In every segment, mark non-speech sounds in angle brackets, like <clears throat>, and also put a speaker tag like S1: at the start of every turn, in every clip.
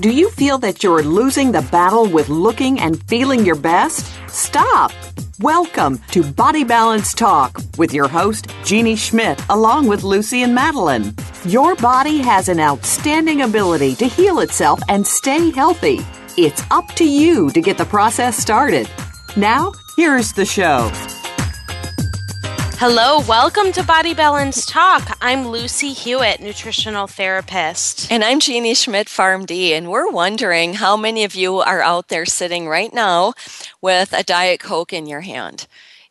S1: Do you feel that you're losing the battle with looking and feeling your best? Stop! Welcome to Body Balance Talk with your host, Jeannie Schmidt, along with Lucy and Madeline. Your body has an outstanding ability to heal itself and stay healthy. It's up to you to get the process started. Now, here's the show.
S2: Hello, welcome to Body Balance Talk. I'm Lucy Hewitt, nutritional therapist.
S3: And I'm Jeannie Schmidt, PharmD, and we're wondering how many of you are out there sitting right now with a Diet Coke in your hand.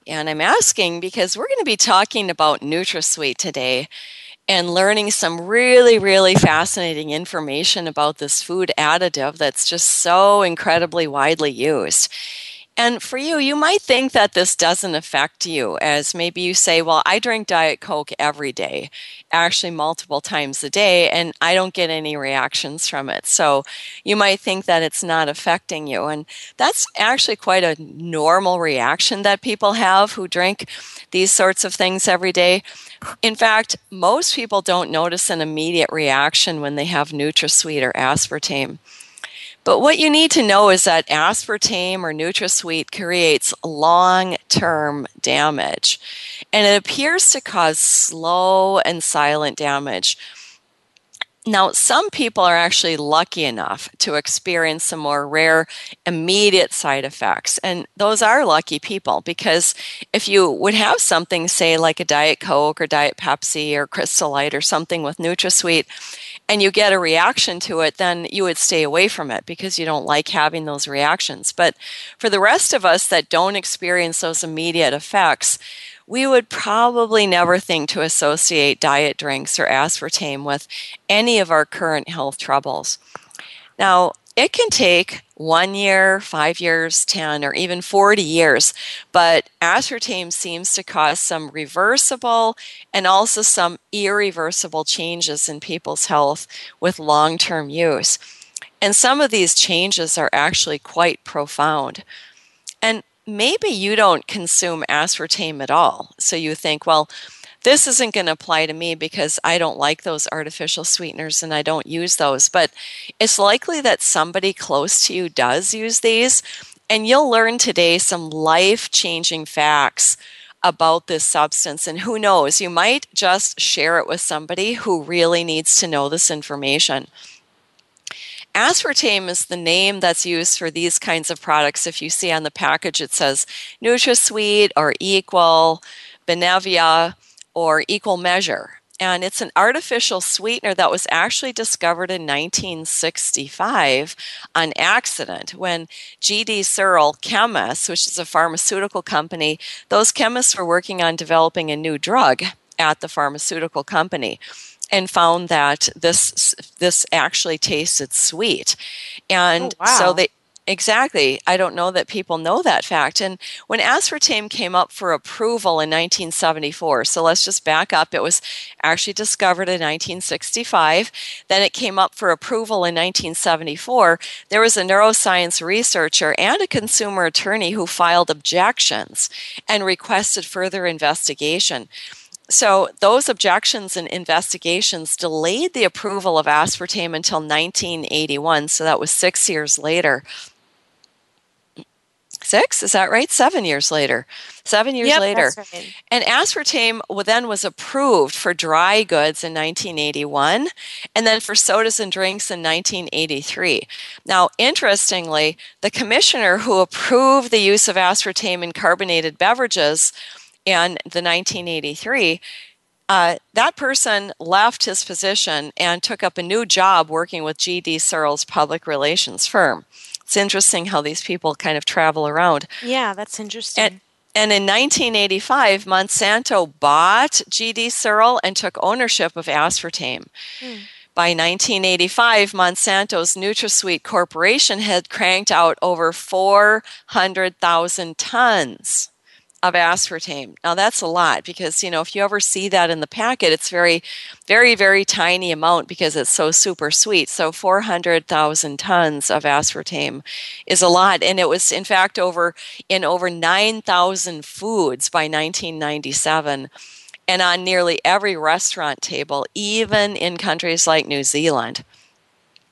S3: And I'm asking because we're going to be talking about NutraSweet today and learning some really, really fascinating information about this food additive that's just so incredibly widely used. And for you, you might think that this doesn't affect you, as maybe you say, Well, I drink Diet Coke every day, actually multiple times a day, and I don't get any reactions from it. So you might think that it's not affecting you. And that's actually quite a normal reaction that people have who drink these sorts of things every day. In fact, most people don't notice an immediate reaction when they have NutraSweet or aspartame. But what you need to know is that aspartame or NutraSweet creates long term damage, and it appears to cause slow and silent damage. Now, some people are actually lucky enough to experience some more rare immediate side effects. And those are lucky people because if you would have something, say, like a Diet Coke or Diet Pepsi or Crystal Light or something with NutraSweet, and you get a reaction to it, then you would stay away from it because you don't like having those reactions. But for the rest of us that don't experience those immediate effects, we would probably never think to associate diet drinks or aspartame with any of our current health troubles. Now, it can take one year, five years, 10, or even 40 years, but aspartame seems to cause some reversible and also some irreversible changes in people's health with long term use. And some of these changes are actually quite profound. And maybe you don't consume aspartame at all. So you think, well, this isn't going to apply to me because I don't like those artificial sweeteners and I don't use those. But it's likely that somebody close to you does use these. And you'll learn today some life changing facts about this substance. And who knows, you might just share it with somebody who really needs to know this information. Aspartame is the name that's used for these kinds of products. If you see on the package, it says NutraSweet or Equal, Benevia or equal measure. And it's an artificial sweetener that was actually discovered in 1965 on accident when G.D. Searle chemists, which is a pharmaceutical company, those chemists were working on developing a new drug at the pharmaceutical company and found that this this actually tasted sweet and oh, wow. so they Exactly. I don't know that people know that fact. And when aspartame came up for approval in 1974, so let's just back up, it was actually discovered in 1965. Then it came up for approval in 1974. There was a neuroscience researcher and a consumer attorney who filed objections and requested further investigation. So, those objections and investigations delayed the approval of aspartame until 1981. So, that was six years later six is that right seven years later seven years
S2: yep,
S3: later
S2: right.
S3: and aspartame then was approved for dry goods in 1981 and then for sodas and drinks in 1983 now interestingly the commissioner who approved the use of aspartame in carbonated beverages in the 1983 uh, that person left his position and took up a new job working with G.D. Searle's public relations firm it's interesting how these people kind of travel around.
S2: Yeah, that's interesting.
S3: And, And in 1985, Monsanto bought GD Searle and took ownership of aspartame. Hmm. By 1985, Monsanto's NutraSweet Corporation had cranked out over 400,000 tons of aspartame. Now that's a lot because you know if you ever see that in the packet, it's very, very, very tiny amount because it's so super sweet. So 400,000 tons of aspartame is a lot, and it was in fact over in over 9,000 foods by 1997. And on nearly every restaurant table, even in countries like New Zealand.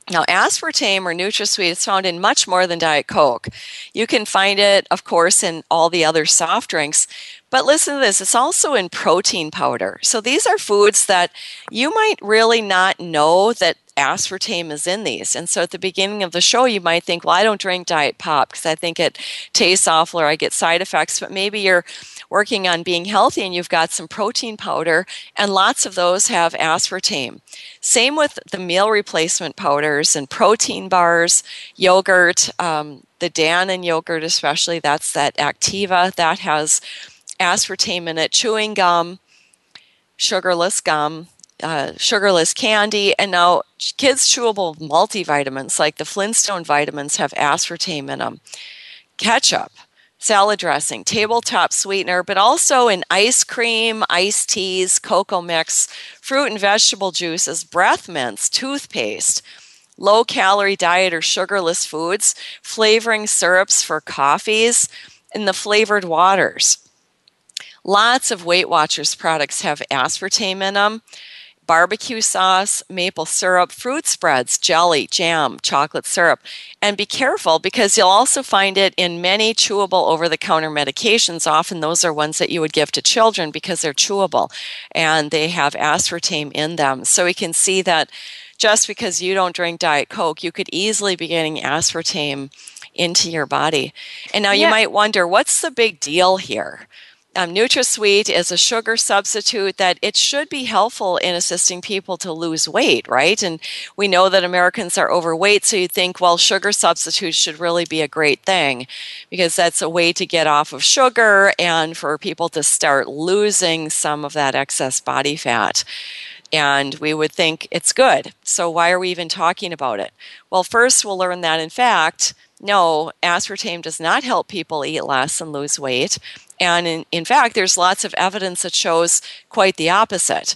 S3: Now, aspartame or NutraSweet is found in much more than Diet Coke. You can find it, of course, in all the other soft drinks. But listen to this it's also in protein powder. So these are foods that you might really not know that aspartame is in these. And so at the beginning of the show, you might think, well, I don't drink Diet Pop because I think it tastes awful or I get side effects. But maybe you're working on being healthy and you've got some protein powder, and lots of those have aspartame. Same with the meal replacement powders and protein bars, yogurt, um, the and yogurt, especially, that's that Activia that has aspartame in it, chewing gum, sugarless gum. Uh, sugarless candy, and now kids' chewable multivitamins like the Flintstone vitamins have aspartame in them. Ketchup, salad dressing, tabletop sweetener, but also in ice cream, iced teas, cocoa mix, fruit and vegetable juices, breath mints, toothpaste, low calorie diet or sugarless foods, flavoring syrups for coffees, and the flavored waters. Lots of Weight Watchers products have aspartame in them barbecue sauce, maple syrup, fruit spreads, jelly, jam, chocolate syrup. And be careful because you'll also find it in many chewable over the counter medications. Often those are ones that you would give to children because they're chewable and they have aspartame in them. So we can see that just because you don't drink Diet Coke, you could easily be getting aspartame into your body. And now yeah. you might wonder what's the big deal here? Um, NutraSweet is a sugar substitute that it should be helpful in assisting people to lose weight, right? And we know that Americans are overweight, so you think, well, sugar substitutes should really be a great thing because that's a way to get off of sugar and for people to start losing some of that excess body fat and we would think it's good. So, why are we even talking about it? Well, first, we'll learn that in fact, no, aspartame does not help people eat less and lose weight. And in, in fact, there's lots of evidence that shows quite the opposite.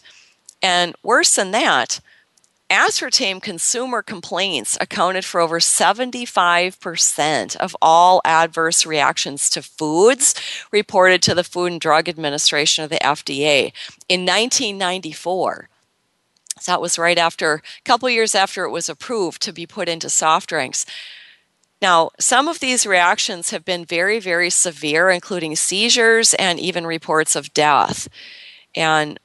S3: And worse than that, aspartame consumer complaints accounted for over 75% of all adverse reactions to foods reported to the Food and Drug Administration of the FDA in 1994. So that was right after, a couple years after it was approved to be put into soft drinks. Now, some of these reactions have been very, very severe, including seizures and even reports of death. And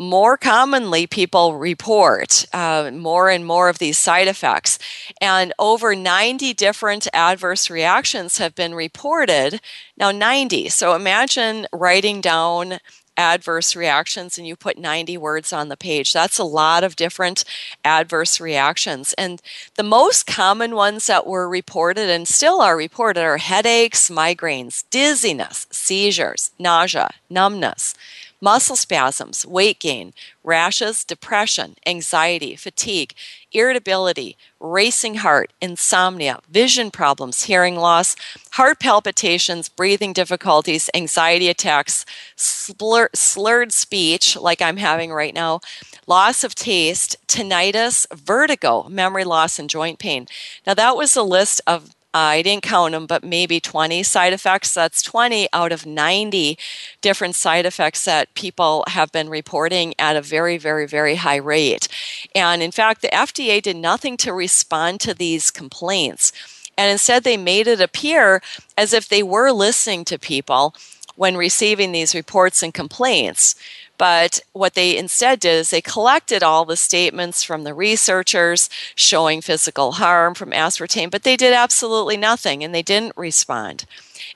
S3: more commonly, people report uh, more and more of these side effects. And over 90 different adverse reactions have been reported. Now, 90. So imagine writing down adverse reactions and you put 90 words on the page. That's a lot of different adverse reactions. And the most common ones that were reported and still are reported are headaches, migraines, dizziness, seizures, nausea, numbness, muscle spasms, weight gain, rashes, depression, anxiety, fatigue, irritability, racing heart, insomnia, vision problems, hearing loss, heart palpitations, breathing difficulties, anxiety attacks, slur- slurred speech, like I'm having right now, loss of taste, tinnitus, vertigo, memory loss, and joint pain. Now, that was a list of I didn't count them, but maybe 20 side effects. That's 20 out of 90 different side effects that people have been reporting at a very, very, very high rate. And in fact, the FDA did nothing to respond to these complaints. And instead, they made it appear as if they were listening to people when receiving these reports and complaints. But what they instead did is they collected all the statements from the researchers showing physical harm from aspartame, but they did absolutely nothing and they didn't respond.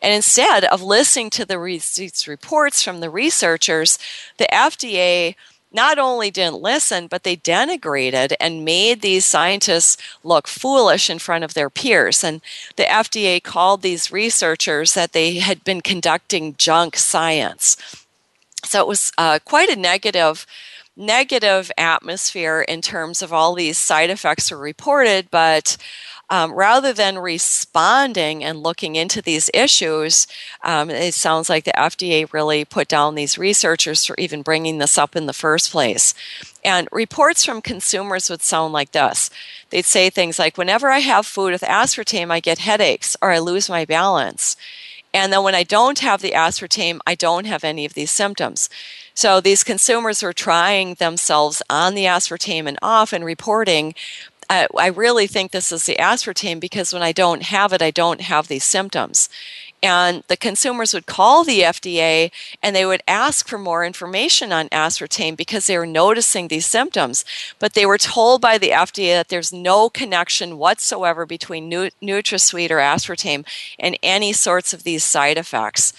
S3: And instead of listening to the re- reports from the researchers, the FDA not only didn't listen, but they denigrated and made these scientists look foolish in front of their peers. And the FDA called these researchers that they had been conducting junk science. So it was uh, quite a negative negative atmosphere in terms of all these side effects were reported, but um, rather than responding and looking into these issues, um, it sounds like the FDA really put down these researchers for even bringing this up in the first place. And reports from consumers would sound like this. They'd say things like, Whenever I have food with aspartame, I get headaches or I lose my balance. And then when I don't have the aspartame, I don't have any of these symptoms. So these consumers are trying themselves on the aspartame and off and reporting. I really think this is the aspartame because when I don't have it, I don't have these symptoms. And the consumers would call the FDA and they would ask for more information on aspartame because they were noticing these symptoms. But they were told by the FDA that there's no connection whatsoever between NutraSweet or aspartame and any sorts of these side effects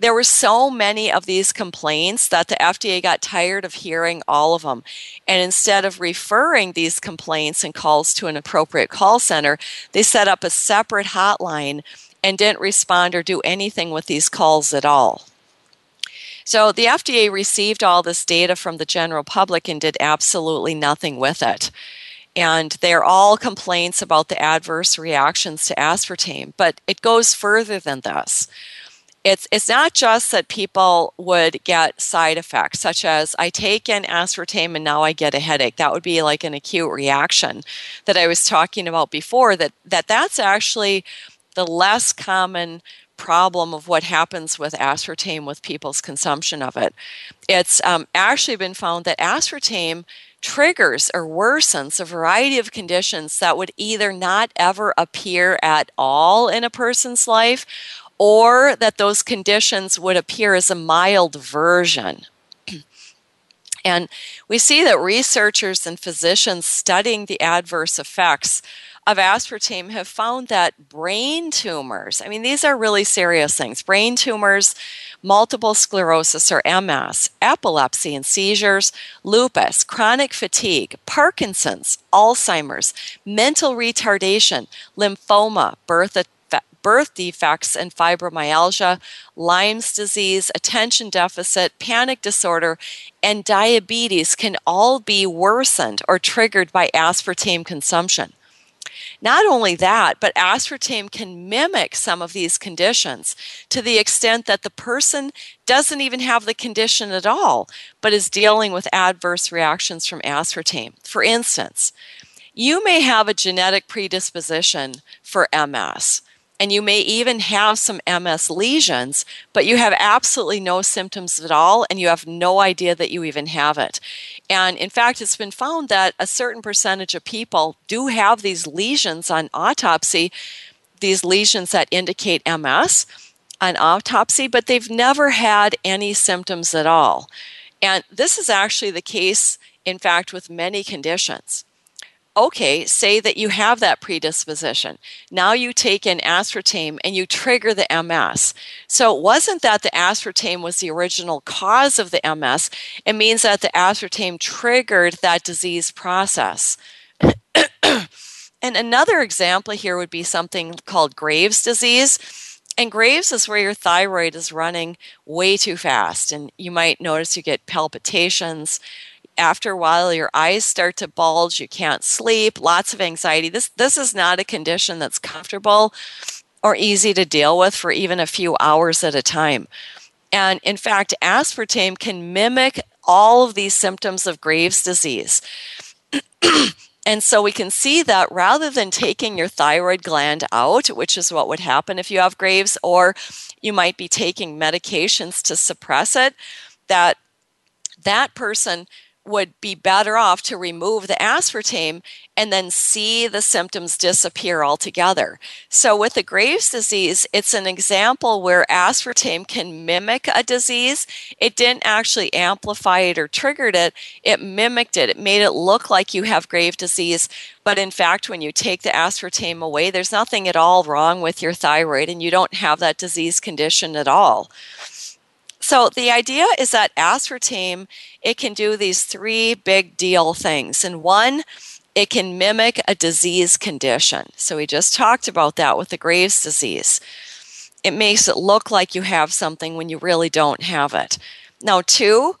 S3: there were so many of these complaints that the FDA got tired of hearing all of them. And instead of referring these complaints and calls to an appropriate call center, they set up a separate hotline and didn't respond or do anything with these calls at all. So the FDA received all this data from the general public and did absolutely nothing with it. And they're all complaints about the adverse reactions to aspartame, but it goes further than this it's it's not just that people would get side effects such as I take an aspartame and now I get a headache. That would be like an acute reaction that I was talking about before. That that that's actually the less common problem of what happens with aspartame with people's consumption of it. It's um, actually been found that aspartame triggers or worsens a variety of conditions that would either not ever appear at all in a person's life or that those conditions would appear as a mild version. and we see that researchers and physicians studying the adverse effects of aspartame have found that brain tumors, I mean, these are really serious things brain tumors, multiple sclerosis or MS, epilepsy and seizures, lupus, chronic fatigue, Parkinson's, Alzheimer's, mental retardation, lymphoma, birth birth defects and fibromyalgia, Lyme's disease, attention deficit, panic disorder, and diabetes can all be worsened or triggered by aspartame consumption. Not only that, but aspartame can mimic some of these conditions to the extent that the person doesn't even have the condition at all, but is dealing with adverse reactions from aspartame. For instance, you may have a genetic predisposition for MS and you may even have some MS lesions, but you have absolutely no symptoms at all, and you have no idea that you even have it. And in fact, it's been found that a certain percentage of people do have these lesions on autopsy, these lesions that indicate MS on autopsy, but they've never had any symptoms at all. And this is actually the case, in fact, with many conditions okay, say that you have that predisposition. Now you take in aspartame and you trigger the MS. So it wasn't that the aspartame was the original cause of the MS, it means that the aspartame triggered that disease process. and another example here would be something called Graves' disease. And Graves is where your thyroid is running way too fast. And you might notice you get palpitations, after a while your eyes start to bulge you can't sleep lots of anxiety. This this is not a condition that's comfortable or easy to deal with for even a few hours at a time. And in fact aspartame can mimic all of these symptoms of graves disease. <clears throat> And so we can see that rather than taking your thyroid gland out which is what would happen if you have graves or you might be taking medications to suppress it that that person would be better off to remove the aspartame and then see the symptoms disappear altogether. So, with the Graves' disease, it's an example where aspartame can mimic a disease. It didn't actually amplify it or triggered it, it mimicked it. It made it look like you have Graves' disease. But in fact, when you take the aspartame away, there's nothing at all wrong with your thyroid and you don't have that disease condition at all. So the idea is that aspartame it can do these three big deal things. And one, it can mimic a disease condition. So we just talked about that with the Graves' disease. It makes it look like you have something when you really don't have it. Now, two,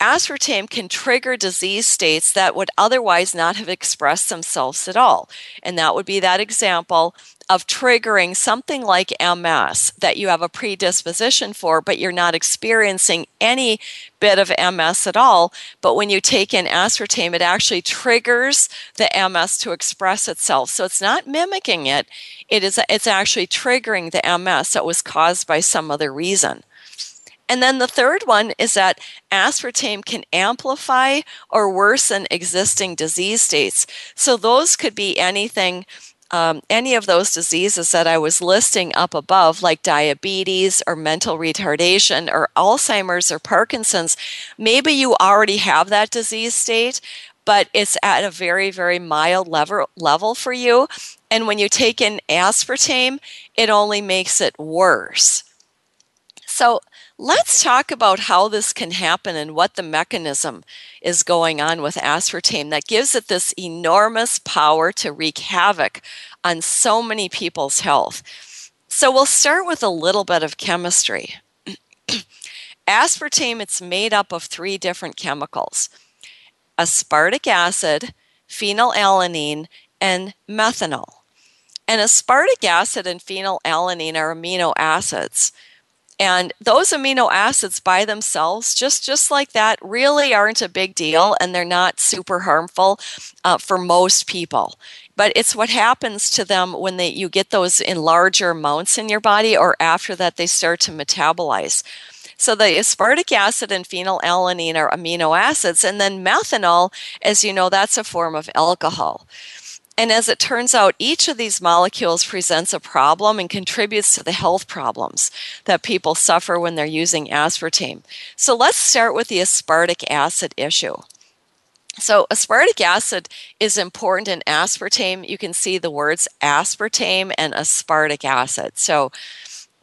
S3: aspartame can trigger disease states that would otherwise not have expressed themselves at all. And that would be that example of triggering something like MS that you have a predisposition for, but you're not experiencing any bit of MS at all. But when you take in aspartame, it actually triggers the MS to express itself. So it's not mimicking it, it is, it's actually triggering the MS that was caused by some other reason. And then the third one is that aspartame can amplify or worsen existing disease states. So those could be anything um, any of those diseases that I was listing up above, like diabetes or mental retardation or Alzheimer's or Parkinson's, maybe you already have that disease state, but it's at a very, very mild level, level for you. And when you take in aspartame, it only makes it worse. So, Let's talk about how this can happen and what the mechanism is going on with aspartame that gives it this enormous power to wreak havoc on so many people's health. So we'll start with a little bit of chemistry. <clears throat> aspartame it's made up of three different chemicals. Aspartic acid, phenylalanine, and methanol. And aspartic acid and phenylalanine are amino acids. And those amino acids by themselves, just, just like that, really aren't a big deal and they're not super harmful uh, for most people. But it's what happens to them when they, you get those in larger amounts in your body or after that they start to metabolize. So the aspartic acid and phenylalanine are amino acids, and then methanol, as you know, that's a form of alcohol. And as it turns out, each of these molecules presents a problem and contributes to the health problems that people suffer when they're using aspartame. So let's start with the aspartic acid issue. So, aspartic acid is important in aspartame. You can see the words aspartame and aspartic acid. So,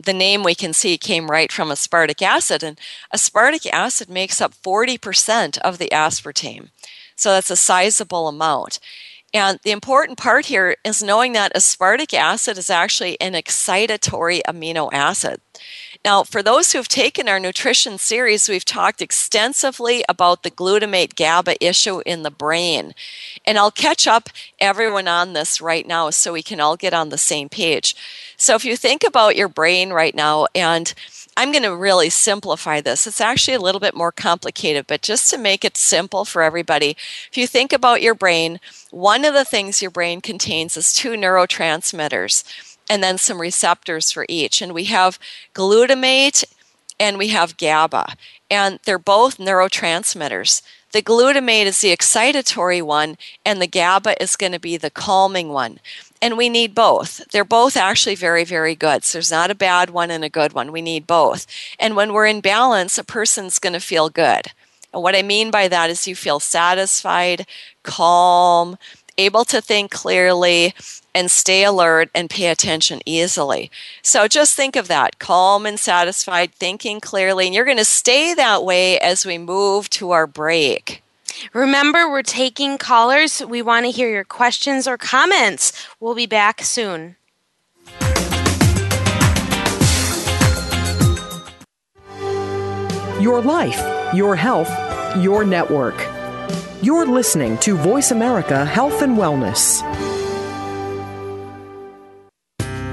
S3: the name we can see came right from aspartic acid, and aspartic acid makes up 40% of the aspartame. So, that's a sizable amount. And the important part here is knowing that aspartic acid is actually an excitatory amino acid. Now, for those who've taken our nutrition series, we've talked extensively about the glutamate GABA issue in the brain. And I'll catch up everyone on this right now so we can all get on the same page. So, if you think about your brain right now and I'm going to really simplify this. It's actually a little bit more complicated, but just to make it simple for everybody, if you think about your brain, one of the things your brain contains is two neurotransmitters and then some receptors for each. And we have glutamate and we have GABA, and they're both neurotransmitters. The glutamate is the excitatory one, and the GABA is going to be the calming one and we need both. They're both actually very, very good. So there's not a bad one and a good one. We need both. And when we're in balance, a person's going to feel good. And what I mean by that is you feel satisfied, calm, able to think clearly, and stay alert and pay attention easily. So just think of that calm and satisfied, thinking clearly. And you're going to stay that way as we move to our break.
S2: Remember, we're taking callers. We want to hear your questions or comments. We'll be back soon.
S1: Your life, your health, your network. You're listening to Voice America Health and Wellness.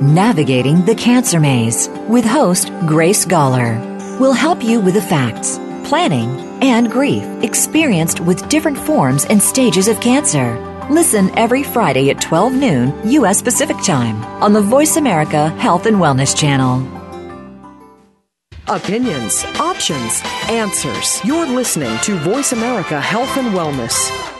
S4: Navigating the Cancer Maze with host Grace Galler will help you with the facts, planning, and grief experienced with different forms and stages of cancer. Listen every Friday at 12 noon U.S. Pacific Time on the Voice America Health and Wellness Channel.
S1: Opinions, options, answers. You're listening to Voice America Health and Wellness.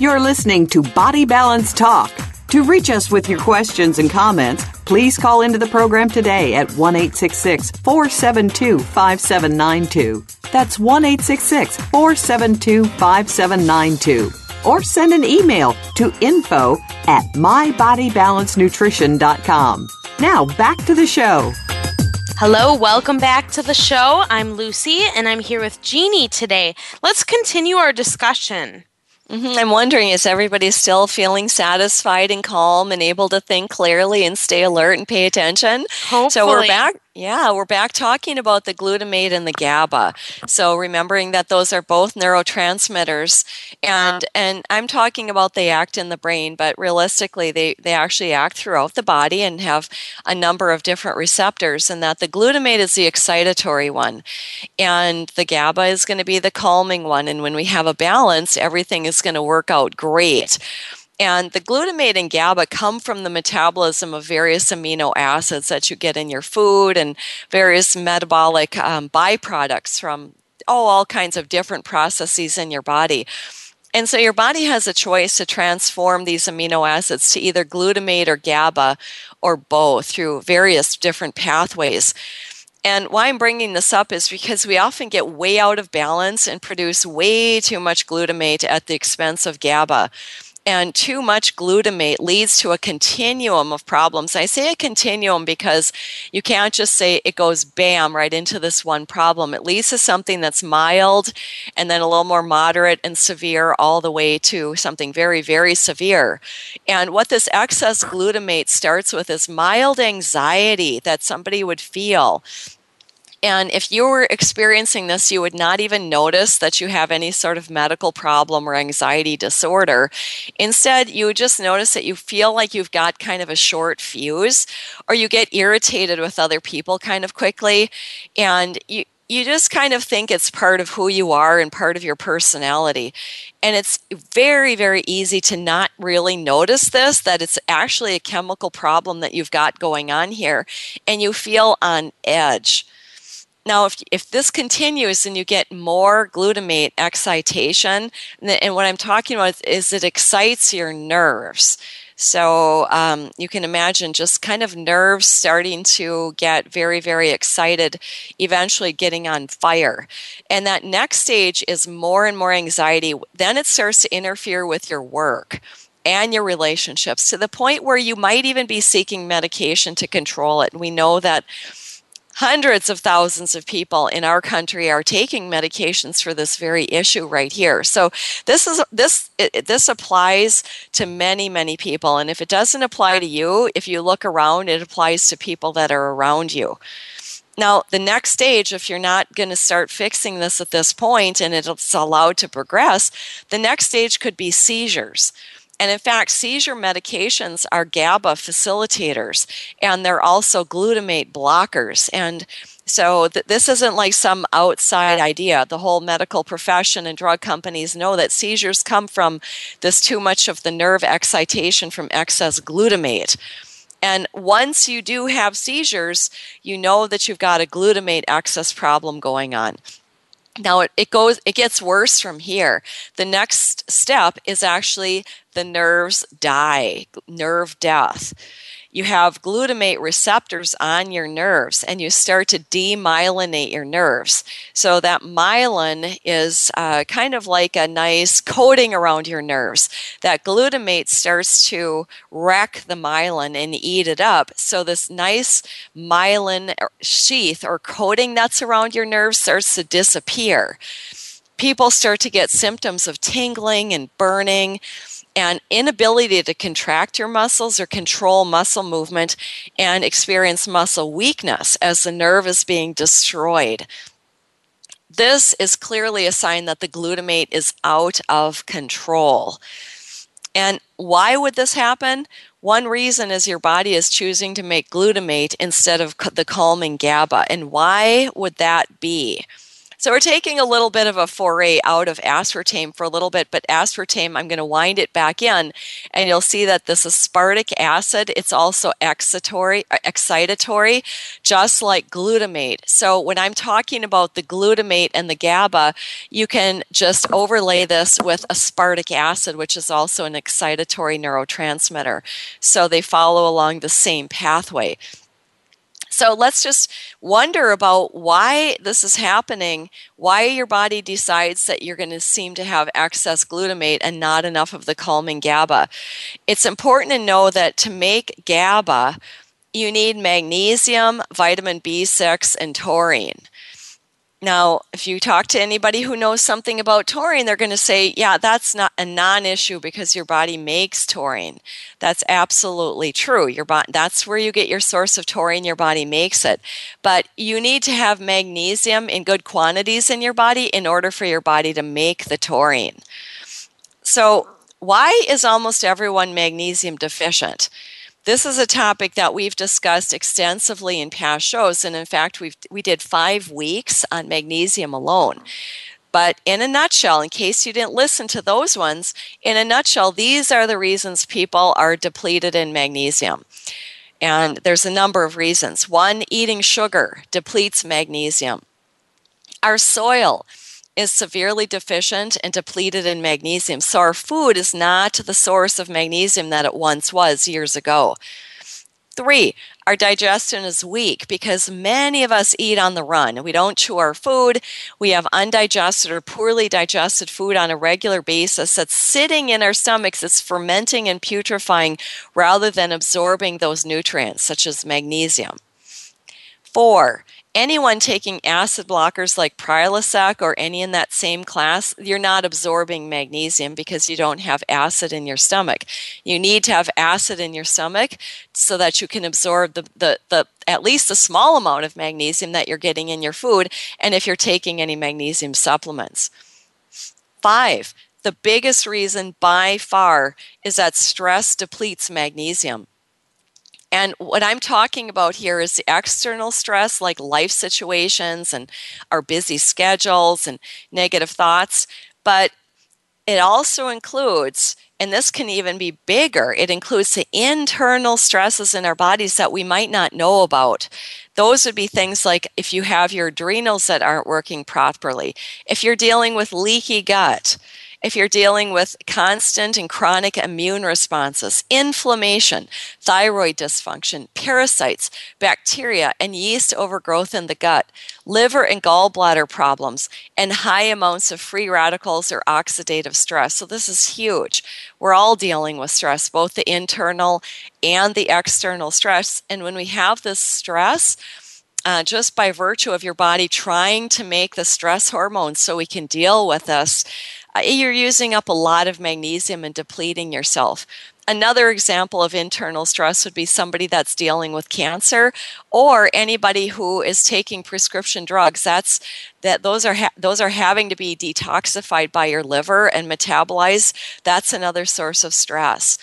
S1: You're listening to Body Balance Talk. To reach us with your questions and comments, please call into the program today at 1 472 5792. That's 1 472 5792. Or send an email to info at mybodybalancenutrition.com. Now back to the show.
S2: Hello, welcome back to the show. I'm Lucy and I'm here with Jeannie today. Let's continue our discussion.
S3: Mm-hmm. I'm wondering is everybody still feeling satisfied and calm and able to think clearly and stay alert and pay attention?
S2: Hopefully.
S3: So we're back yeah, we're back talking about the glutamate and the GABA. So remembering that those are both neurotransmitters and and I'm talking about they act in the brain, but realistically they they actually act throughout the body and have a number of different receptors and that the glutamate is the excitatory one and the GABA is going to be the calming one and when we have a balance everything is going to work out great. And the glutamate and GABA come from the metabolism of various amino acids that you get in your food and various metabolic um, byproducts from oh, all kinds of different processes in your body. And so your body has a choice to transform these amino acids to either glutamate or GABA or both through various different pathways. And why I'm bringing this up is because we often get way out of balance and produce way too much glutamate at the expense of GABA and too much glutamate leads to a continuum of problems. I say a continuum because you can't just say it goes bam right into this one problem. It leads to something that's mild and then a little more moderate and severe all the way to something very, very severe. And what this excess glutamate starts with is mild anxiety that somebody would feel and if you were experiencing this, you would not even notice that you have any sort of medical problem or anxiety disorder. Instead, you would just notice that you feel like you've got kind of a short fuse, or you get irritated with other people kind of quickly, and you you just kind of think it's part of who you are and part of your personality. And it's very, very easy to not really notice this, that it's actually a chemical problem that you've got going on here, and you feel on edge. Now, if, if this continues and you get more glutamate excitation, and what I'm talking about is it excites your nerves. So um, you can imagine just kind of nerves starting to get very, very excited, eventually getting on fire. And that next stage is more and more anxiety. Then it starts to interfere with your work and your relationships to the point where you might even be seeking medication to control it. And we know that hundreds of thousands of people in our country are taking medications for this very issue right here. So this is this it, this applies to many many people and if it doesn't apply to you, if you look around it applies to people that are around you. Now, the next stage, if you're not going to start fixing this at this point and it's allowed to progress, the next stage could be seizures. And in fact, seizure medications are GABA facilitators, and they're also glutamate blockers. And so th- this isn't like some outside idea. The whole medical profession and drug companies know that seizures come from this too much of the nerve excitation from excess glutamate. And once you do have seizures, you know that you've got a glutamate excess problem going on. Now it, it goes it gets worse from here. The next step is actually the nerves die, nerve death you have glutamate receptors on your nerves and you start to demyelinate your nerves. So that myelin is uh, kind of like a nice coating around your nerves. That glutamate starts to wreck the myelin and eat it up. So this nice myelin sheath or coating that's around your nerves starts to disappear. People start to get symptoms of tingling and burning and inability to contract your muscles or control muscle movement and experience muscle weakness as the nerve is being destroyed. This is clearly a sign that the glutamate is out of control. And why would this happen? One reason is your body is choosing to make glutamate instead of the calming GABA. And why would that be? So we're taking a little bit of a foray out of aspartame for a little bit, but aspartame, I'm going to wind it back in, and you'll see that this aspartic acid, it's also excitatory, uh, excitatory, just like glutamate. So when I'm talking about the glutamate and the GABA, you can just overlay this with aspartic acid, which is also an excitatory neurotransmitter. So they follow along the same pathway. So let's just wonder about why this is happening, why your body decides that you're going to seem to have excess glutamate and not enough of the calming GABA. It's important to know that to make GABA, you need magnesium, vitamin B6, and taurine. Now, if you talk to anybody who knows something about taurine, they're going to say, yeah, that's not a non issue because your body makes taurine. That's absolutely true. Your body, that's where you get your source of taurine, your body makes it. But you need to have magnesium in good quantities in your body in order for your body to make the taurine. So, why is almost everyone magnesium deficient? This is a topic that we've discussed extensively in past shows, and in fact, we we did five weeks on magnesium alone. But in a nutshell, in case you didn't listen to those ones, in a nutshell, these are the reasons people are depleted in magnesium. And there's a number of reasons. One, eating sugar depletes magnesium. Our soil is severely deficient and depleted in magnesium. So our food is not the source of magnesium that it once was years ago. Three, our digestion is weak because many of us eat on the run. We don't chew our food. We have undigested or poorly digested food on a regular basis that's sitting in our stomachs. It's fermenting and putrefying rather than absorbing those nutrients, such as magnesium. Four, anyone taking acid blockers like Prilosec or any in that same class, you're not absorbing magnesium because you don't have acid in your stomach. You need to have acid in your stomach so that you can absorb the, the, the at least a small amount of magnesium that you're getting in your food, and if you're taking any magnesium supplements. Five, the biggest reason by far is that stress depletes magnesium. And what I'm talking about here is the external stress, like life situations and our busy schedules and negative thoughts. But it also includes, and this can even be bigger, it includes the internal stresses in our bodies that we might not know about. Those would be things like if you have your adrenals that aren't working properly, if you're dealing with leaky gut, if you're dealing with constant and chronic immune responses, inflammation, thyroid dysfunction, parasites, bacteria, and yeast overgrowth in the gut, liver and gallbladder problems, and high amounts of free radicals or oxidative stress. So, this is huge. We're all dealing with stress, both the internal and the external stress. And when we have this stress, uh, just by virtue of your body trying to make the stress hormones so we can deal with this, Uh, you're using up a lot of magnesium and depleting yourself. Another example of internal stress would be somebody that's dealing with cancer or anybody who is taking prescription drugs. That's that those are ha- those are having to be detoxified by your liver and metabolized. That's another source of stress.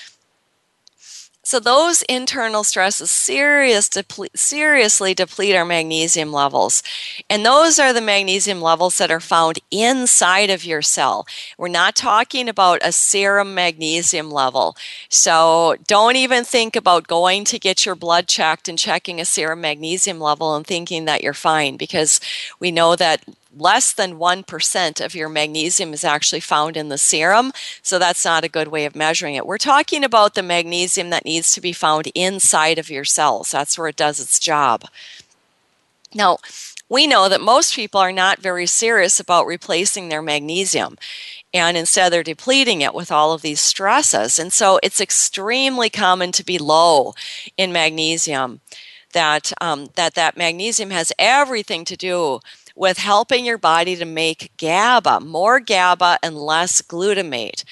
S3: So those internal stresses serious seriously deplete our magnesium levels. And those are the magnesium levels that are found inside of your cell. We're not talking about a serum magnesium level. So don't even think about going to get your blood checked and checking a serum magnesium level and thinking that you're fine because we know that less than 1% of your magnesium is actually found in the serum, so that's not a good way of measuring it. We're talking about the magnesium that needs to be found inside of your cells. That's where it does its job. Now, we know that most people are not very serious about replacing their magnesium and instead they're depleting it with all of these stresses and so it's extremely common to be low in magnesium that um, that that magnesium has everything to do with helping your body to make GABA, more GABA and less glutamate.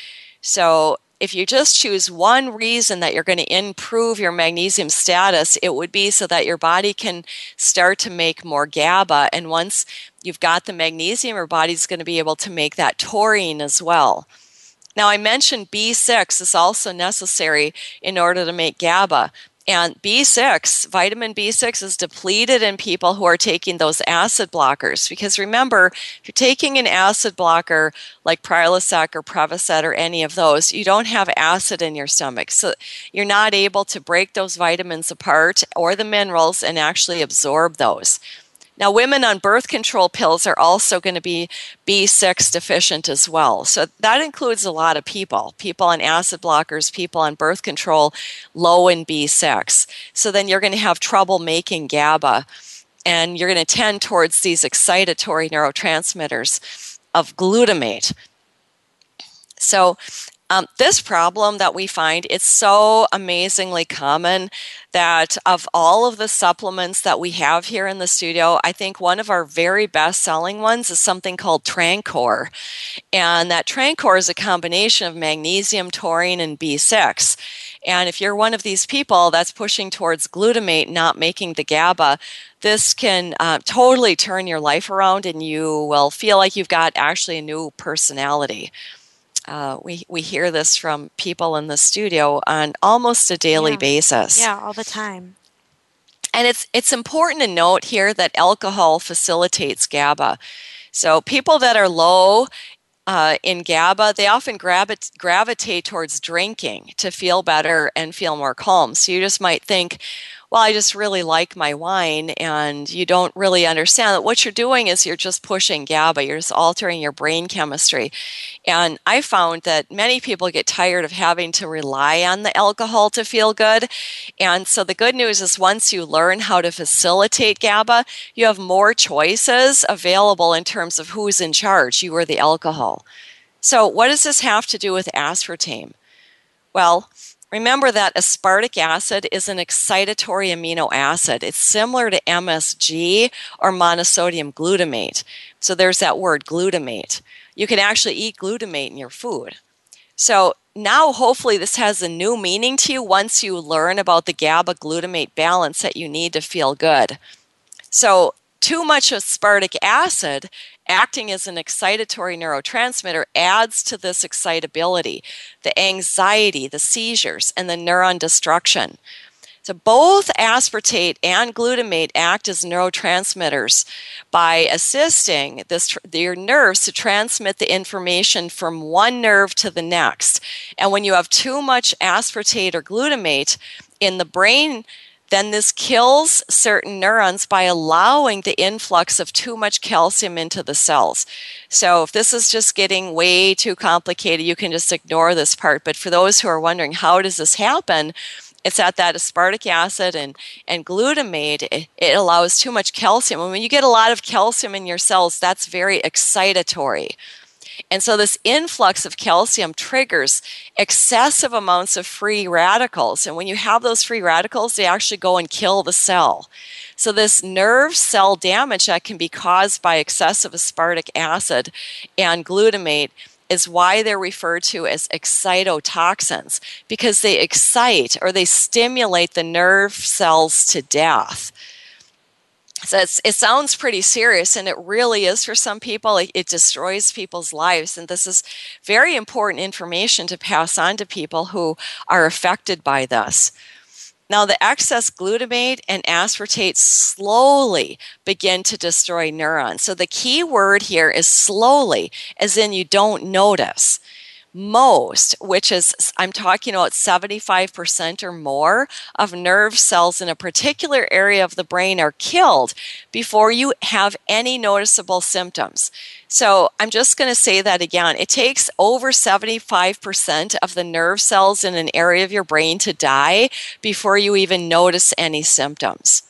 S3: So if you just choose one reason that you're going to improve your magnesium status, it would be so that your body can start to make more GABA. And once you've got the magnesium, your body's going to be able to make that taurine as well. Now, I mentioned B6 is also necessary in order to make GABA. And B6, vitamin B6 is depleted in people who are taking those acid blockers. Because remember, if you're taking an acid blocker like Prilosec or Prevacid or any of those, you don't have acid in your stomach. So you're not able to break those vitamins apart or the minerals and actually absorb those. Now, women on birth control pills are also going to be B6 deficient as well. So that includes a lot of people people on acid blockers, people on birth control, low in B6. So then you're going to have trouble making GABA and you're going to tend towards these excitatory neurotransmitters of glutamate. So um, this problem that we find, it's so amazingly common that of all of the supplements that we have here in the studio, I think one of our very best selling ones is something called Trancor. And that Trancor is a combination of magnesium, taurine, and B6. And if you're one of these people that's pushing towards glutamate, not making the GABA, this can uh, totally turn your life around and you will feel like you've got actually a new personality. Uh, we we hear this from people in the studio on almost a daily
S2: yeah.
S3: basis.
S2: Yeah, all the time.
S3: And it's it's important to note here that alcohol facilitates GABA. So people that are low uh, in GABA, they often gravi- gravitate towards drinking to feel better and feel more calm. So you just might think, well, I just really like my wine, and you don't really understand that what you're doing is you're just pushing GABA, you're just altering your brain chemistry. And I found that many people get tired of having to rely on the alcohol to feel good. And so the good news is once you learn how to facilitate GABA, you have more choices available in terms of who's in charge, you or the alcohol. So, what does this have to do with aspartame? Well, Remember that aspartic acid is an excitatory amino acid. It's similar to MSG or monosodium glutamate. So there's that word glutamate. You can actually eat glutamate in your food. So now, hopefully, this has a new meaning to you once you learn about the GABA glutamate balance that you need to feel good. So, too much aspartic acid acting as an excitatory neurotransmitter adds to this excitability, the anxiety, the seizures, and the neuron destruction. So, both aspartate and glutamate act as neurotransmitters by assisting this, your nerves to transmit the information from one nerve to the next. And when you have too much aspartate or glutamate in the brain, then this kills certain neurons by allowing the influx of too much calcium into the cells. So if this is just getting way too complicated, you can just ignore this part. But for those who are wondering, how does this happen? It's at that aspartic acid and, and glutamate, it, it allows too much calcium. And when you get a lot of calcium in your cells, that's very excitatory. And so this influx of calcium triggers excessive amounts of free radicals. And when you have those free radicals, they actually go and kill the cell. So, this nerve cell damage that can be caused by excessive aspartic acid and glutamate is why they're referred to as excitotoxins because they excite or they stimulate the nerve cells to death. So it sounds pretty serious, and it really is for some people. It, it, destroys people's lives, and this is very important information to pass on to people who are affected by this. Now, the excess glutamate and aspartate slowly begin to destroy neurons. So the key word here is slowly, as in you don't notice most, which is, I'm talking about 75% or more of nerve cells in a particular area of the brain are killed before you have any noticeable symptoms. So I'm just going to say that again. It takes over 75% of the nerve cells in an area of your brain to die before you even notice any symptoms.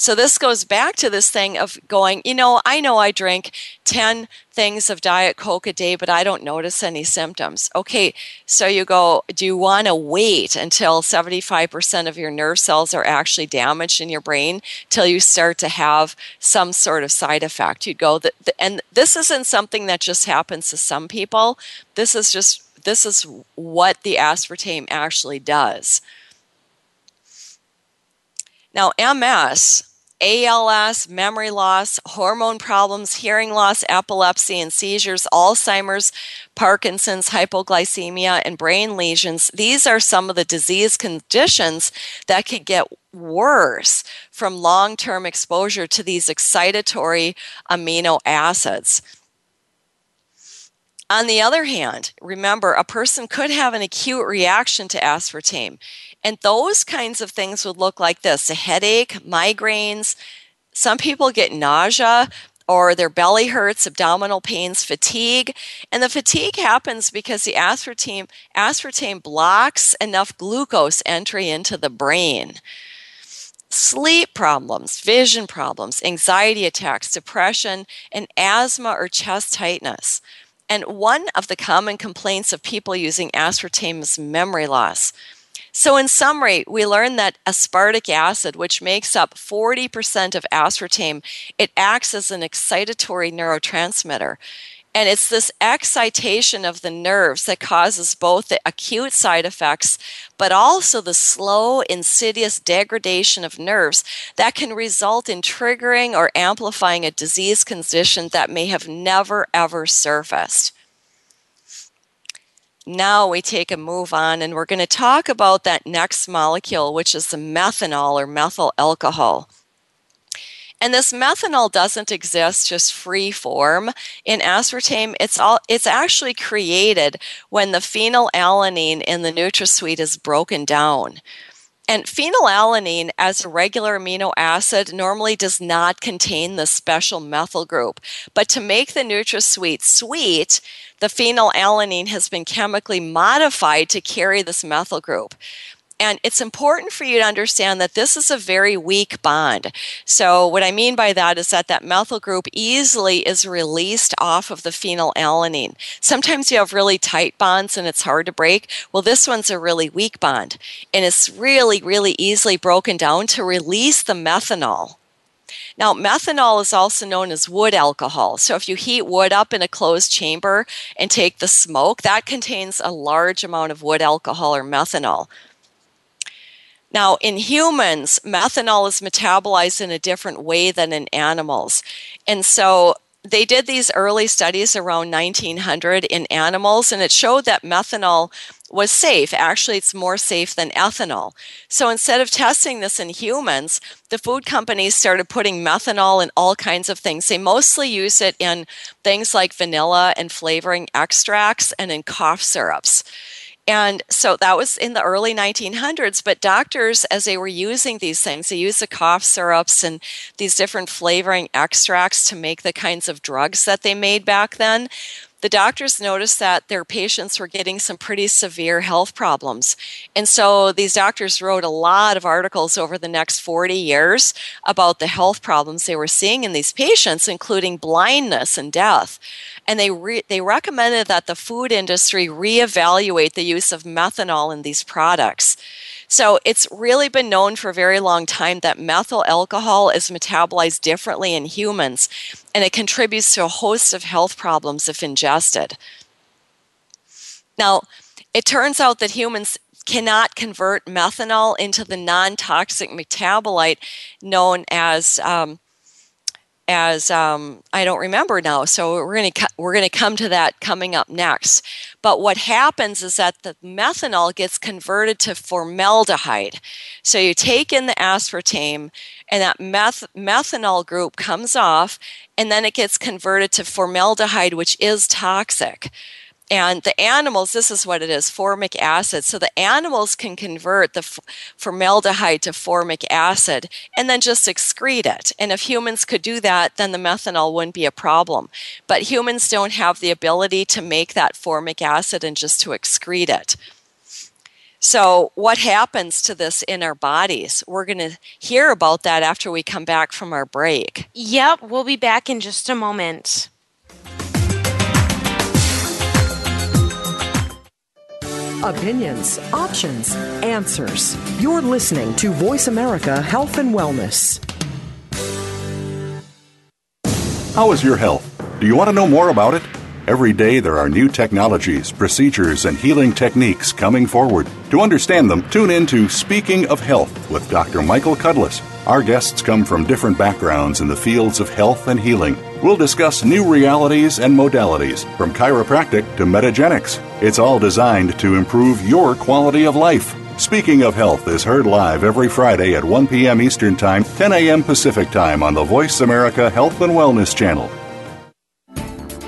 S3: So this goes back to this thing of going, you know, I know I drink 10 things of Diet Coke a day, but I don't notice any symptoms. Okay, so you go, do you want to wait until 75% of your nerve cells are actually damaged in your brain till you start to have some sort of side effect? You'd go, and this isn't something that just happens to some people. This is just this is what the aspartame actually does. Now, MS ALS, memory loss, hormone problems, hearing loss, epilepsy, and seizures, Alzheimer's, Parkinson's, hypoglycemia, and brain lesions. These are some of the disease conditions that could get worse from long term exposure to these excitatory amino acids. On the other hand, remember, a person could have an acute reaction to aspartame. And those kinds of things would look like this a headache, migraines. Some people get nausea or their belly hurts, abdominal pains, fatigue. And the fatigue happens because the aspartame, aspartame blocks enough glucose entry into the brain. Sleep problems, vision problems, anxiety attacks, depression, and asthma or chest tightness. And one of the common complaints of people using aspartame is memory loss. So, in summary, we learned that aspartic acid, which makes up 40% of aspartame, it acts as an excitatory neurotransmitter. And it's this excitation of the nerves that causes both the acute side effects, but also the slow, insidious degradation of nerves that can result in triggering or amplifying a disease condition that may have never ever surfaced. Now we take a move on and we're going to talk about that next molecule, which is the methanol or methyl alcohol. And this methanol doesn't exist just free form in aspartame. It's all it's actually created when the phenylalanine in the NutraSweet is broken down. And phenylalanine, as a regular amino acid, normally does not contain the special methyl group. But to make the NutraSweet sweet, the phenylalanine has been chemically modified to carry this methyl group. And it's important for you to understand that this is a very weak bond. So, what I mean by that is that that methyl group easily is released off of the phenylalanine. Sometimes you have really tight bonds and it's hard to break. Well, this one's a really weak bond, and it's really, really easily broken down to release the methanol. Now, methanol is also known as wood alcohol. So, if you heat wood up in a closed chamber and take the smoke, that contains a large amount of wood alcohol or methanol. Now, in humans, methanol is metabolized in a different way than in animals. And so they did these early studies around 1900 in animals, and it showed that methanol was safe. Actually, it's more safe than ethanol. So instead of testing this in humans, the food companies started putting methanol in all kinds of things. They mostly use it in things like vanilla and flavoring extracts and in cough syrups. And so that was in the early 1900s. But doctors, as they were using these things, they used the cough syrups and these different flavoring extracts to make the kinds of drugs that they made back then the doctors noticed that their patients were getting some pretty severe health problems. And so these doctors wrote a lot of articles over the next 40 years about the health problems they were seeing in these patients, including blindness and death. And they, re- they recommended that the food industry reevaluate the use of methanol in these products. So it's really been known for a very long time that methyl alcohol is metabolized differently in humans, and it contributes to a host of health problems if ingested. Now, it turns out that humans cannot convert methanol into the non toxic metabolite known as um, as um, I don't remember now. So we're going to we're going to come to that coming up next. But what happens is that the methanol gets converted to formaldehyde. So you take in the aspartame, and that meth- methanol group comes off, and then it gets converted to formaldehyde, which is toxic. And the animals, this is what it is formic acid. So the animals can convert the f- formaldehyde to formic acid and then just excrete it. And if humans could do that, then the methanol wouldn't be a problem. But humans don't have the ability to make that formic acid and just to excrete it. So, what happens to this in our bodies? We're going to hear about that after we come back from our break.
S2: Yep, we'll be back in just a moment.
S5: Opinions, options, answers. You're listening to Voice America Health and Wellness.
S6: How is your health? Do you want to know more about it? Every day there are new technologies, procedures, and healing techniques coming forward. To understand them, tune in to Speaking of Health with Dr. Michael Cudlis. Our guests come from different backgrounds in the fields of health and healing. We'll discuss new realities and modalities, from chiropractic to metagenics. It's all designed to improve your quality of life. Speaking of Health is heard live every Friday at 1 p.m. Eastern Time, 10 a.m. Pacific Time on the Voice America Health and Wellness Channel.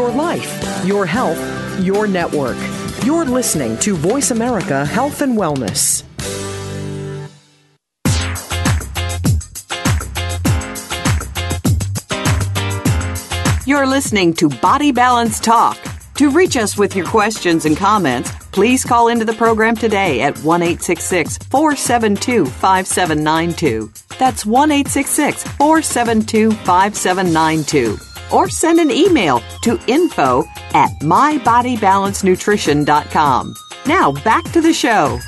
S5: Your life, your health, your network. You're listening to Voice America Health and Wellness.
S1: You're listening to Body Balance Talk. To reach us with your questions and comments, please call into the program today at 1 472 5792. That's 1 472 5792 or send an email to info at mybodybalancenutrition.com. Now back to the show.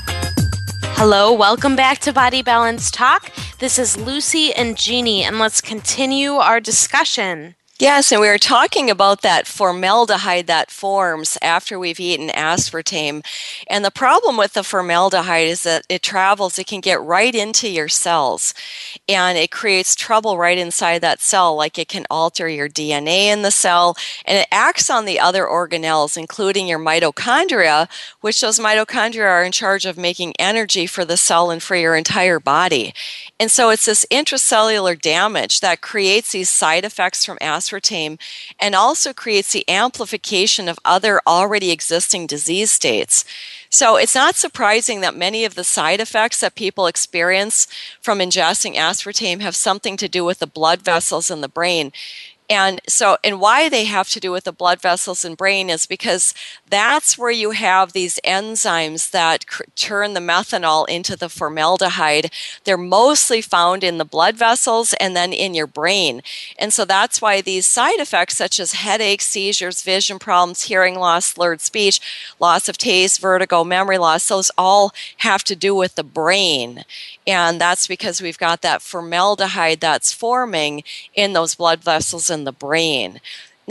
S2: Hello, welcome back to Body Balance Talk. This is Lucy and Jeannie, and let's continue our discussion.
S3: Yes, and we were talking about that formaldehyde that forms after we've eaten aspartame. And the problem with the formaldehyde is that it travels, it can get right into your cells and it creates trouble right inside that cell, like it can alter your DNA in the cell and it acts on the other organelles, including your mitochondria, which those mitochondria are in charge of making energy for the cell and for your entire body. And so it's this intracellular damage that creates these side effects from aspartame and also creates the amplification of other already existing disease states. So it's not surprising that many of the side effects that people experience from ingesting aspartame have something to do with the blood vessels in the brain. And so, and why they have to do with the blood vessels and brain is because that's where you have these enzymes that cr- turn the methanol into the formaldehyde. They're mostly found in the blood vessels and then in your brain. And so that's why these side effects, such as headaches, seizures, vision problems, hearing loss, slurred speech, loss of taste, vertigo, memory loss, those all have to do with the brain. And that's because we've got that formaldehyde that's forming in those blood vessels in the brain.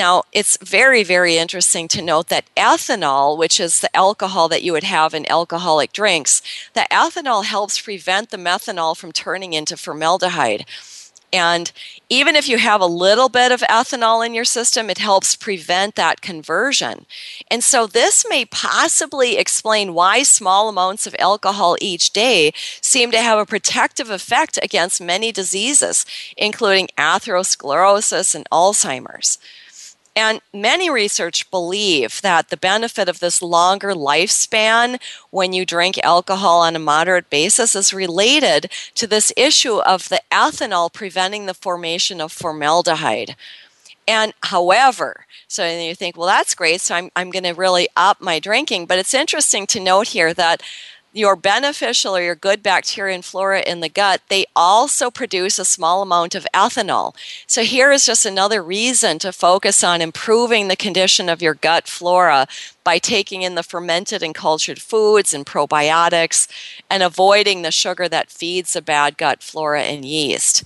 S3: Now, it's very, very interesting to note that ethanol, which is the alcohol that you would have in alcoholic drinks, that ethanol helps prevent the methanol from turning into formaldehyde. And even if you have a little bit of ethanol in your system, it helps prevent that conversion. And so, this may possibly explain why small amounts of alcohol each day seem to have a protective effect against many diseases, including atherosclerosis and Alzheimer's. And many research believe that the benefit of this longer lifespan when you drink alcohol on a moderate basis is related to this issue of the ethanol preventing the formation of formaldehyde. And however, so you think, well, that's great, so I'm, I'm going to really up my drinking. But it's interesting to note here that your beneficial or your good bacteria and flora in the gut, they also produce a small amount of ethanol. So here is just another reason to focus on improving the condition of your gut flora by taking in the fermented and cultured foods and probiotics and avoiding the sugar that feeds the bad gut flora and yeast.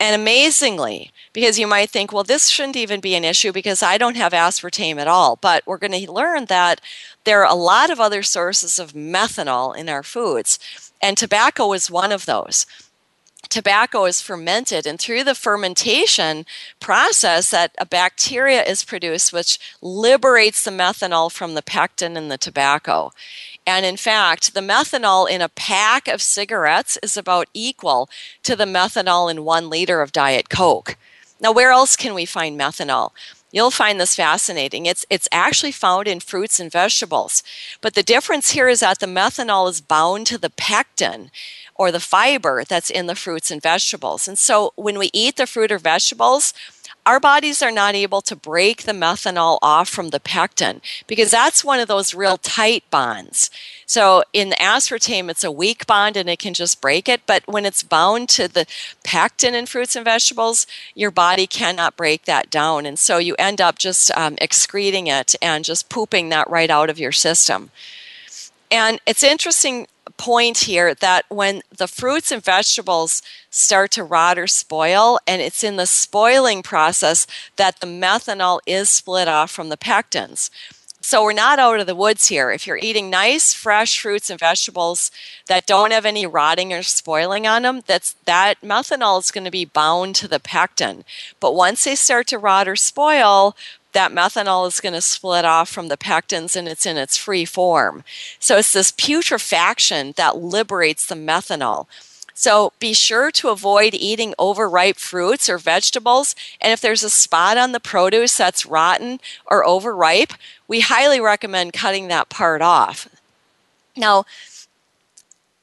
S3: And amazingly, because you might think, well, this shouldn't even be an issue because I don't have aspartame at all. But we're going to learn that there are a lot of other sources of methanol in our foods, and tobacco is one of those. Tobacco is fermented and through the fermentation process that a bacteria is produced which liberates the methanol from the pectin in the tobacco. And in fact the methanol in a pack of cigarettes is about equal to the methanol in one liter of diet coke. Now where else can we find methanol You'll find this fascinating. It's, it's actually found in fruits and vegetables. But the difference here is that the methanol is bound to the pectin or the fiber that's in the fruits and vegetables. And so when we eat the fruit or vegetables, our bodies are not able to break the methanol off from the pectin because that's one of those real tight bonds. So in aspartame, it's a weak bond and it can just break it. But when it's bound to the pectin in fruits and vegetables, your body cannot break that down. And so you end up just um, excreting it and just pooping that right out of your system. And it's interesting point here that when the fruits and vegetables start to rot or spoil, and it's in the spoiling process that the methanol is split off from the pectins. So we're not out of the woods here. If you're eating nice, fresh fruits and vegetables that don't have any rotting or spoiling on them, that's that methanol is going to be bound to the pectin. But once they start to rot or spoil, that methanol is going to split off from the pectins and it's in its free form. So it's this putrefaction that liberates the methanol. So be sure to avoid eating overripe fruits or vegetables. And if there's a spot on the produce that's rotten or overripe, we highly recommend cutting that part off. Now,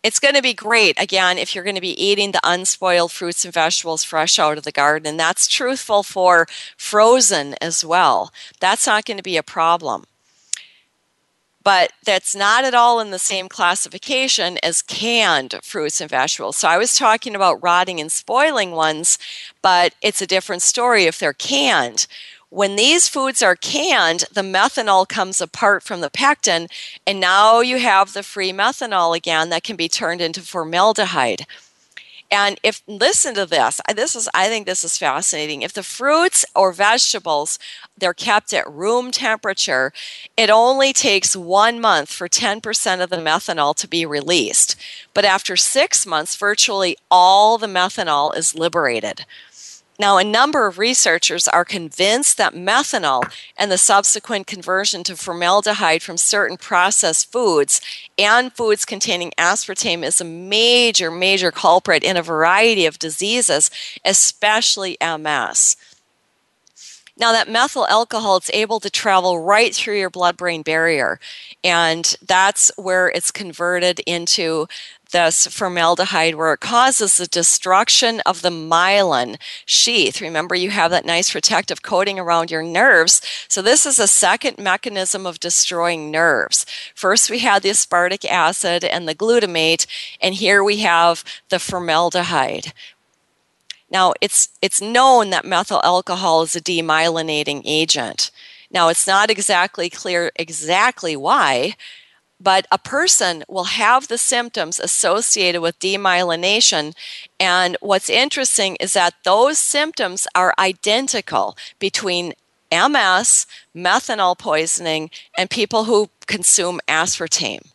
S3: it's going to be great again if you're going to be eating the unspoiled fruits and vegetables fresh out of the garden and that's truthful for frozen as well that's not going to be a problem but that's not at all in the same classification as canned fruits and vegetables. So I was talking about rotting and spoiling ones, but it's a different story if they're canned. When these foods are canned, the methanol comes apart from the pectin, and now you have the free methanol again that can be turned into formaldehyde. And if listen to this, this is I think this is fascinating. If the fruits or vegetables they're kept at room temperature, it only takes 1 month for 10% of the methanol to be released. But after 6 months virtually all the methanol is liberated. Now, a number of researchers are convinced that methanol and the subsequent conversion to formaldehyde from certain processed foods and foods containing aspartame is a major, major culprit in a variety of diseases, especially MS. Now, that methyl alcohol, it's able to travel right through your blood brain barrier. And that's where it's converted into this formaldehyde where it causes the destruction of the myelin sheath. Remember, you have that nice protective coating around your nerves. So, this is a second mechanism of destroying nerves. First, we had the aspartic acid and the glutamate, and here we have the formaldehyde. Now, it's, it's known that methyl alcohol is a demyelinating agent. Now, it's not exactly clear exactly why, but a person will have the symptoms associated with demyelination. And what's interesting is that those symptoms are identical between MS, methanol poisoning, and people who consume aspartame.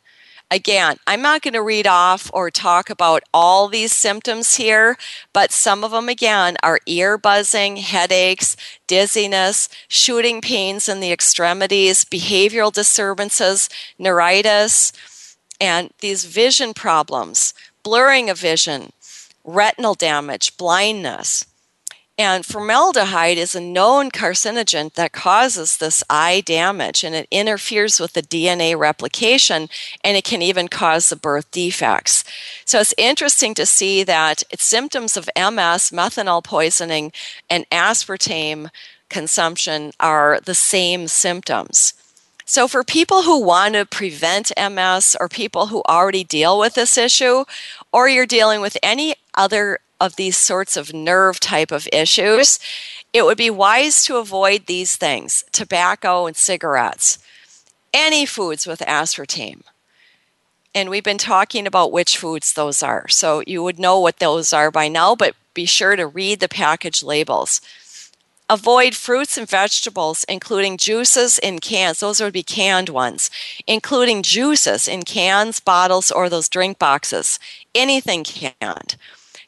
S3: Again, I'm not going to read off or talk about all these symptoms here, but some of them, again, are ear buzzing, headaches, dizziness, shooting pains in the extremities, behavioral disturbances, neuritis, and these vision problems, blurring of vision, retinal damage, blindness. And formaldehyde is a known carcinogen that causes this eye damage and it interferes with the DNA replication and it can even cause the birth defects. So it's interesting to see that symptoms of MS, methanol poisoning, and aspartame consumption are the same symptoms. So, for people who want to prevent MS or people who already deal with this issue, or you're dealing with any other of these sorts of nerve type of issues, it would be wise to avoid these things tobacco and cigarettes, any foods with aspartame. And we've been talking about which foods those are. So you would know what those are by now, but be sure to read the package labels. Avoid fruits and vegetables, including juices in cans. Those would be canned ones, including juices in cans, bottles, or those drink boxes. Anything canned.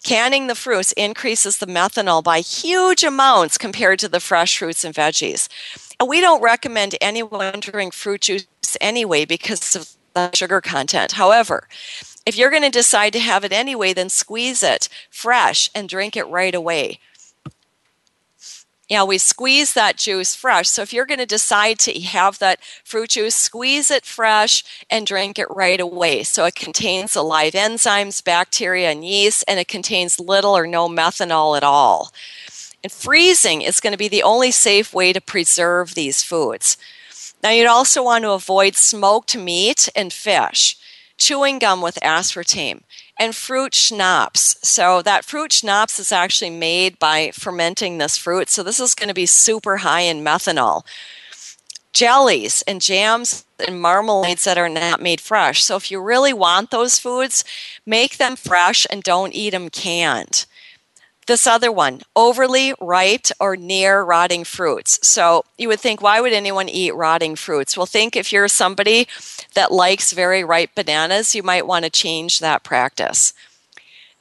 S3: Canning the fruits increases the methanol by huge amounts compared to the fresh fruits and veggies. And we don't recommend anyone drink fruit juice anyway because of the sugar content. However, if you're going to decide to have it anyway, then squeeze it fresh and drink it right away you know, we squeeze that juice fresh. So if you're going to decide to have that fruit juice, squeeze it fresh and drink it right away. So it contains the live enzymes, bacteria, and yeast, and it contains little or no methanol at all. And freezing is going to be the only safe way to preserve these foods. Now, you'd also want to avoid smoked meat and fish, chewing gum with aspartame, and fruit schnapps. So, that fruit schnapps is actually made by fermenting this fruit. So, this is going to be super high in methanol. Jellies and jams and marmalades that are not made fresh. So, if you really want those foods, make them fresh and don't eat them canned. This other one, overly ripe or near rotting fruits. So you would think, why would anyone eat rotting fruits? Well, think if you're somebody that likes very ripe bananas, you might want to change that practice.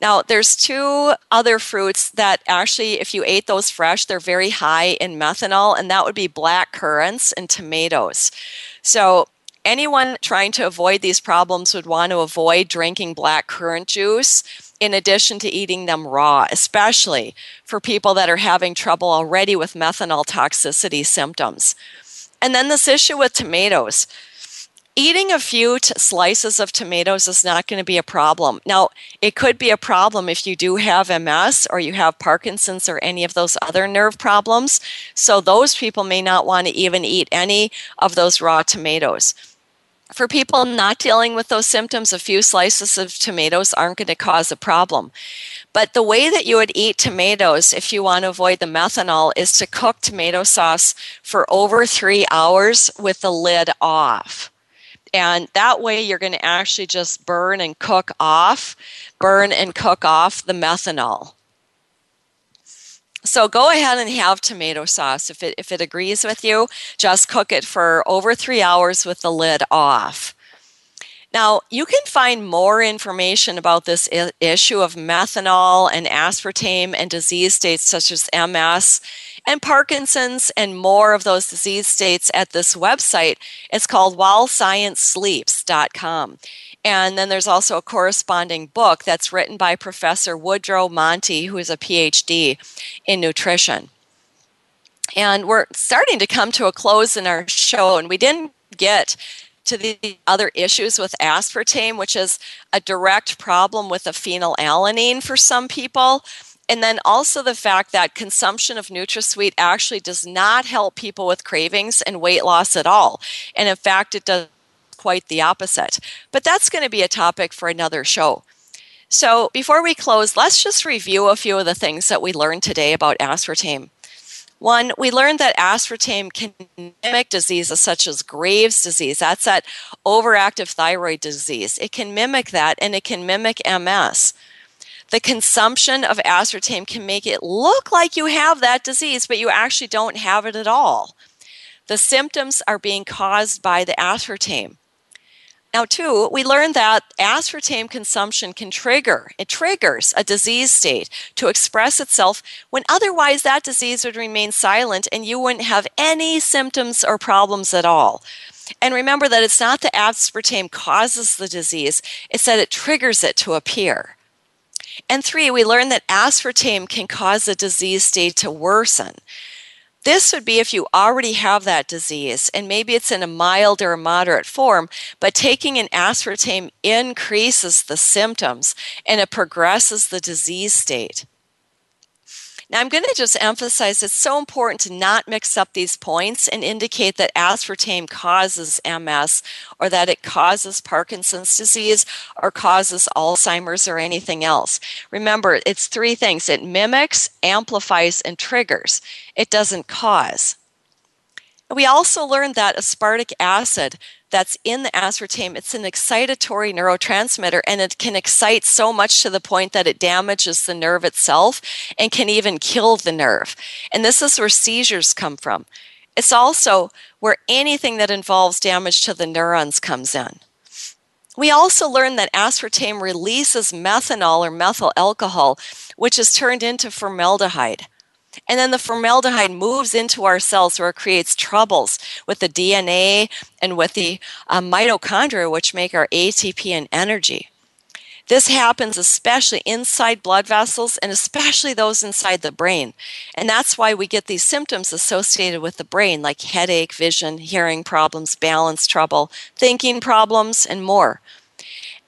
S3: Now, there's two other fruits that actually, if you ate those fresh, they're very high in methanol, and that would be black currants and tomatoes. So, anyone trying to avoid these problems would want to avoid drinking black currant juice in addition to eating them raw, especially for people that are having trouble already with methanol toxicity symptoms. And then this issue with tomatoes. Eating a few t- slices of tomatoes is not going to be a problem. Now, it could be a problem if you do have MS or you have Parkinson's or any of those other nerve problems. So, those people may not want to even eat any of those raw tomatoes. For people not dealing with those symptoms, a few slices of tomatoes aren't going to cause a problem. But the way that you would eat tomatoes if you want to avoid the methanol is to cook tomato sauce for over three hours with the lid off. And that way you're going to actually just burn and cook off, burn and cook off the methanol. So go ahead and have tomato sauce. If it, if it agrees with you, just cook it for over three hours with the lid off. Now, you can find more information about this I- issue of methanol and aspartame and disease states such as MS and Parkinson's and more of those disease states at this website. It's called whilesciencesleeps.com. And then there's also a corresponding book that's written by Professor Woodrow Monte, who is a PhD in nutrition. And we're starting to come to a close in our show, and we didn't get to the other issues with aspartame, which is a direct problem with a phenylalanine for some people. And then also the fact that consumption of NutraSweet actually does not help people with cravings and weight loss at all. And in fact, it does quite the opposite. But that's going to be a topic for another show. So, before we close, let's just review a few of the things that we learned today about aspartame. One, we learned that aspartame can mimic diseases such as Graves' disease. That's that overactive thyroid disease. It can mimic that and it can mimic MS. The consumption of aspartame can make it look like you have that disease, but you actually don't have it at all. The symptoms are being caused by the aspartame. Now, two, we learned that aspartame consumption can trigger, it triggers a disease state to express itself when otherwise that disease would remain silent and you wouldn't have any symptoms or problems at all. And remember that it's not that aspartame causes the disease, it's that it triggers it to appear. And three, we learned that aspartame can cause a disease state to worsen. This would be if you already have that disease and maybe it's in a mild or moderate form, but taking an aspartame increases the symptoms and it progresses the disease state. Now, I'm going to just emphasize it's so important to not mix up these points and indicate that aspartame causes MS or that it causes Parkinson's disease or causes Alzheimer's or anything else. Remember, it's three things it mimics, amplifies, and triggers, it doesn't cause. We also learned that aspartic acid that's in the aspartame, it's an excitatory neurotransmitter and it can excite so much to the point that it damages the nerve itself and can even kill the nerve. And this is where seizures come from. It's also where anything that involves damage to the neurons comes in. We also learned that aspartame releases methanol or methyl alcohol, which is turned into formaldehyde. And then the formaldehyde moves into our cells where it creates troubles with the DNA and with the uh, mitochondria, which make our ATP and energy. This happens especially inside blood vessels and especially those inside the brain. And that's why we get these symptoms associated with the brain, like headache, vision, hearing problems, balance trouble, thinking problems, and more.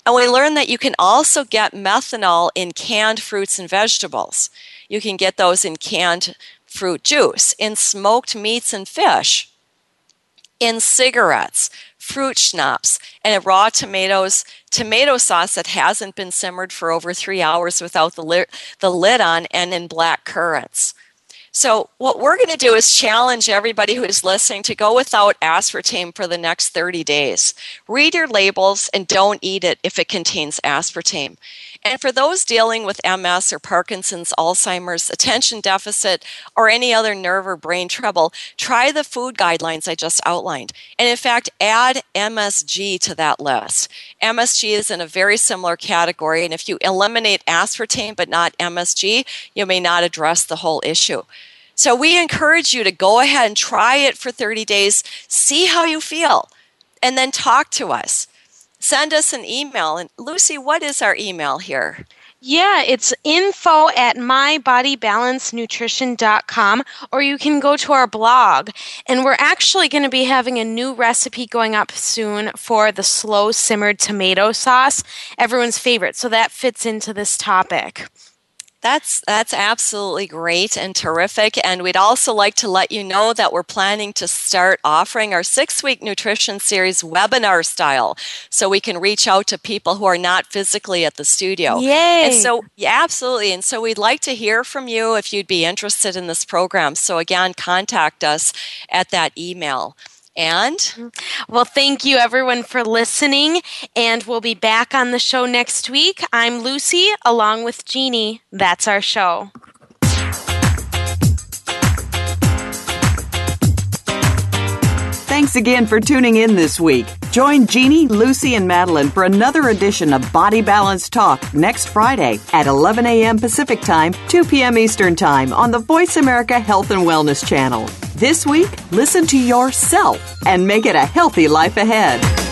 S3: And we learned that you can also get methanol in canned fruits and vegetables. You can get those in canned fruit juice, in smoked meats and fish, in cigarettes, fruit schnapps, and raw tomatoes, tomato sauce that hasn't been simmered for over three hours without the, li- the lid on, and in black currants. So, what we're going to do is challenge everybody who is listening to go without aspartame for the next 30 days. Read your labels and don't eat it if it contains aspartame. And for those dealing with MS or Parkinson's, Alzheimer's, attention deficit, or any other nerve or brain trouble, try the food guidelines I just outlined. And in fact, add MSG to that list. MSG is in a very similar category, and if you eliminate aspartame but not MSG, you may not address the whole issue. So we encourage you to go ahead and try it for 30 days, see how you feel, and then talk to us. Send us an email. And Lucy, what is our email here?
S2: Yeah, it's info at mybodybalancenutrition.com, or you can go to our blog. And we're actually going to be having a new recipe going up soon for the slow simmered tomato sauce, everyone's favorite. So that fits into this topic.
S3: That's that's absolutely great and terrific. And we'd also like to let you know that we're planning to start offering our six week nutrition series webinar style. So we can reach out to people who are not physically at the studio.
S2: Yay.
S3: And so yeah, absolutely. And so we'd like to hear from you if you'd be interested in this program. So again, contact us at that email. And
S2: well, thank you everyone for listening. And we'll be back on the show next week. I'm Lucy along with Jeannie. That's our show.
S1: Thanks again for tuning in this week. Join Jeannie, Lucy, and Madeline for another edition of Body Balance Talk next Friday at 11 a.m. Pacific Time, 2 p.m. Eastern Time on the Voice America Health and Wellness Channel. This week, listen to yourself and make it a healthy life ahead.